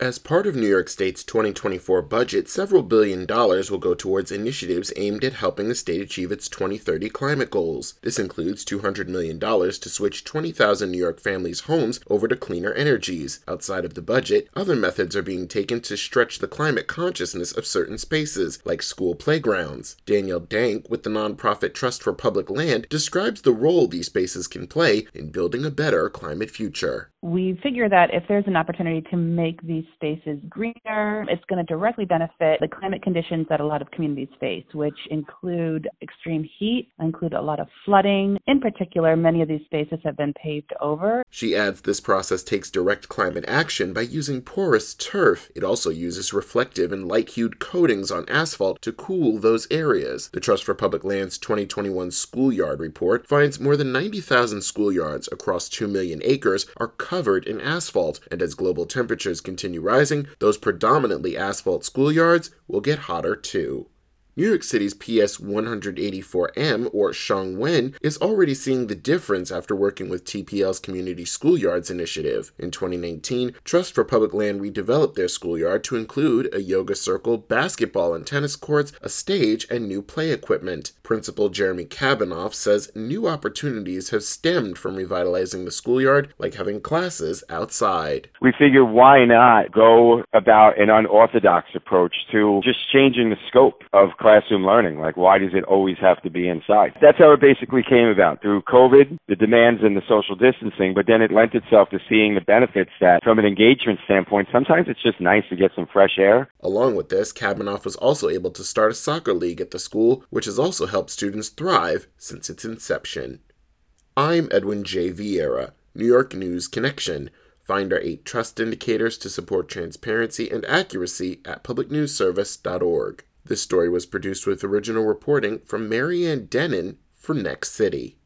As part of New York State's 2024 budget, several billion dollars will go towards initiatives aimed at helping the state achieve its 2030 climate goals. This includes $200 million to switch 20,000 New York families' homes over to cleaner energies. Outside of the budget, other methods are being taken to stretch the climate consciousness of certain spaces, like school playgrounds. Danielle Dank with the nonprofit Trust for Public Land describes the role these spaces can play in building a better climate future. We figure that if there's an opportunity to make these spaces greener. It's going to directly benefit the climate conditions that a lot of communities face, which include extreme heat, include a lot of flooding. In particular, many of these spaces have been paved over. She adds this process takes direct climate action by using porous turf. It also uses reflective and light hued coatings on asphalt to cool those areas. The Trust for Public Lands 2021 Schoolyard Report finds more than 90,000 schoolyards across 2 million acres are covered in asphalt, and as global temperatures continue continue rising, those predominantly asphalt schoolyards will get hotter too. New York City's PS 184M, or Shuang Wen, is already seeing the difference after working with TPL's Community Schoolyards initiative. In 2019, Trust for Public Land redeveloped their schoolyard to include a yoga circle, basketball and tennis courts, a stage, and new play equipment. Principal Jeremy Kabanoff says new opportunities have stemmed from revitalizing the schoolyard, like having classes outside. We figure why not go about an unorthodox approach to just changing the scope of classroom learning. Like, why does it always have to be inside? That's how it basically came about through COVID, the demands and the social distancing, but then it lent itself to seeing the benefits that, from an engagement standpoint, sometimes it's just nice to get some fresh air. Along with this, Kabanoff was also able to start a soccer league at the school, which has also helped students thrive since its inception. I'm Edwin J. Viera, New York News Connection. Find our eight trust indicators to support transparency and accuracy at publicnewsservice.org. This story was produced with original reporting from Marianne Dhenin for Next City.